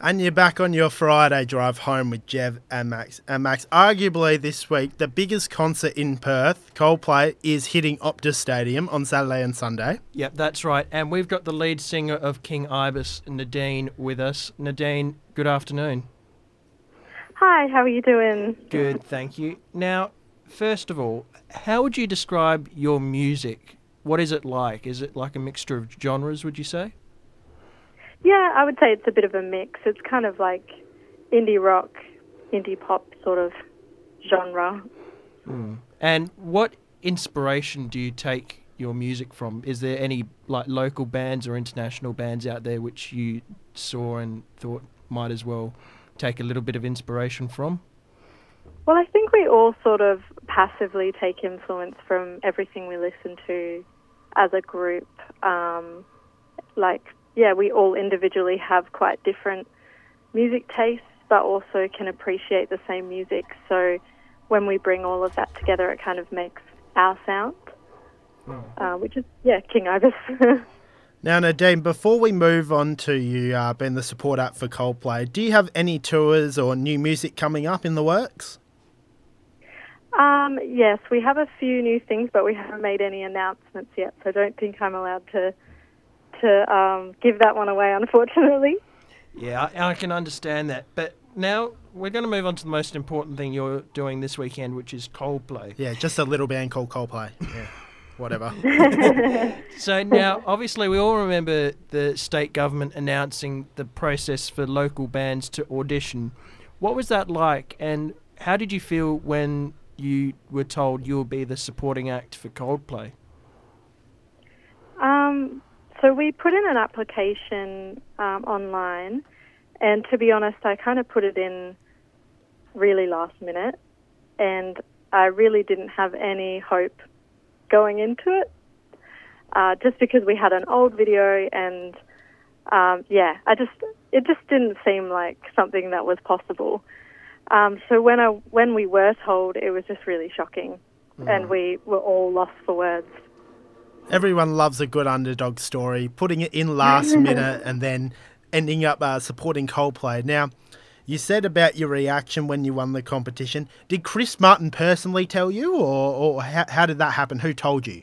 And you're back on your Friday drive home with Jev and Max. And Max, arguably this week, the biggest concert in Perth, Coldplay, is hitting Optus Stadium on Saturday and Sunday. Yep, that's right. And we've got the lead singer of King Ibis, Nadine, with us. Nadine, good afternoon. Hi, how are you doing? Good, thank you. Now, first of all, how would you describe your music? What is it like? Is it like a mixture of genres, would you say? Yeah, I would say it's a bit of a mix. It's kind of like indie rock, indie pop sort of genre. Mm. And what inspiration do you take your music from? Is there any like local bands or international bands out there which you saw and thought might as well take a little bit of inspiration from? Well, I think we all sort of passively take influence from everything we listen to as a group. Um, like yeah, we all individually have quite different music tastes, but also can appreciate the same music. So when we bring all of that together, it kind of makes our sound, mm. uh, which is, yeah, King Ibis. now, Nadine, before we move on to you uh, being the support act for Coldplay, do you have any tours or new music coming up in the works? Um, yes, we have a few new things, but we haven't made any announcements yet, so I don't think I'm allowed to to um, give that one away, unfortunately. Yeah, I, I can understand that. But now we're going to move on to the most important thing you're doing this weekend, which is Coldplay. Yeah, just a little band called Coldplay. Yeah, whatever. so now, obviously, we all remember the state government announcing the process for local bands to audition. What was that like, and how did you feel when you were told you will be the supporting act for Coldplay? Um, so we put in an application um, online, and to be honest, I kind of put it in really last minute, and I really didn't have any hope going into it, uh, just because we had an old video, and um, yeah, I just it just didn't seem like something that was possible. Um, so when I when we were told, it was just really shocking, mm. and we were all lost for words. Everyone loves a good underdog story, putting it in last minute and then ending up uh, supporting Coldplay. Now, you said about your reaction when you won the competition. Did Chris Martin personally tell you, or, or how, how did that happen? Who told you?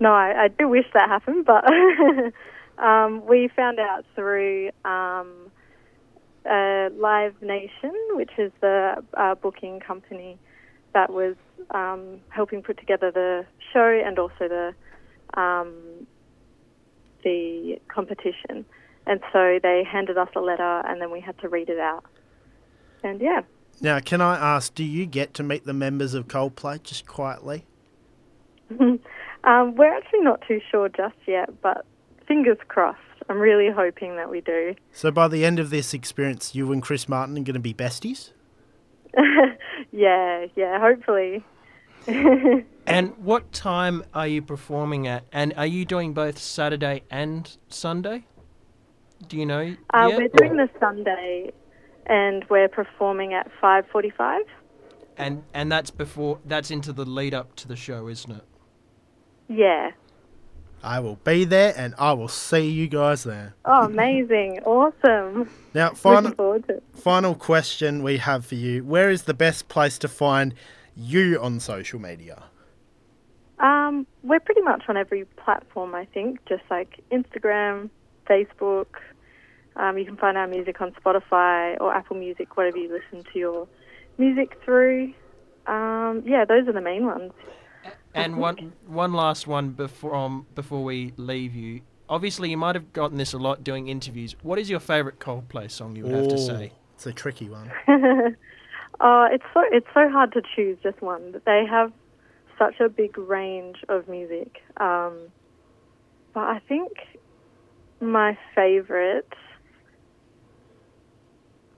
No, I, I do wish that happened, but um, we found out through um, uh, Live Nation, which is the uh, booking company that was um, helping put together the show and also the um, the competition. And so they handed us a letter and then we had to read it out. And yeah. Now, can I ask, do you get to meet the members of Coldplay just quietly? um, we're actually not too sure just yet, but fingers crossed. I'm really hoping that we do. So by the end of this experience, you and Chris Martin are going to be besties? yeah, yeah, hopefully. and what time are you performing at? And are you doing both Saturday and Sunday? Do you know? Uh, we're doing the Sunday, and we're performing at five forty-five. And and that's before that's into the lead up to the show, isn't it? Yeah. I will be there, and I will see you guys there. Oh, amazing! awesome. Now, final final question we have for you: Where is the best place to find you on social media? Um, we're pretty much on every platform, I think, just like Instagram, Facebook. Um, you can find our music on Spotify or Apple Music, whatever you listen to your music through. Um, yeah, those are the main ones. And one one last one before um, before we leave you. Obviously, you might have gotten this a lot doing interviews. What is your favourite Coldplay song? You would have to say. It's a tricky one. Uh, it's so it's so hard to choose just one. They have such a big range of music. Um, but I think my favorite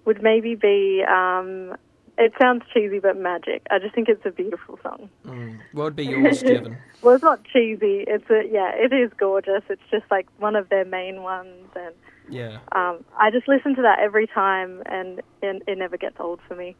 would maybe be. Um, it sounds cheesy, but magic. I just think it's a beautiful song. Mm. What would be yours, Jevon? well, it's not cheesy. It's a yeah. It is gorgeous. It's just like one of their main ones, and yeah. Um, I just listen to that every time, and, and it never gets old for me.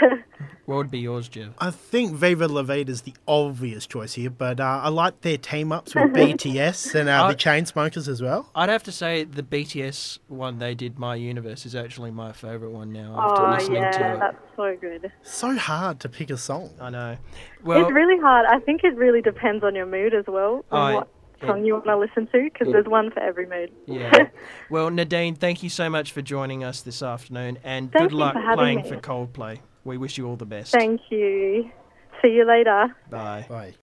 What would be yours, Jev? I think Viva La Vida is the obvious choice here, but uh, I like their team ups with BTS and uh, I- the Chainsmokers as well. I'd have to say the BTS one they did, My Universe, is actually my favourite one now after oh listening yeah, to it. that's so good. So hard to pick a song. I know. Well, it's really hard. I think it really depends on your mood as well, on what song you want to listen to, because Yeah. there's one for every mood. yeah. Well, Nadine, thank you so much for joining us this afternoon, and Thank good luck for playing me. for Coldplay. We wish you all the best. Thank you. See you later. Bye. Bye.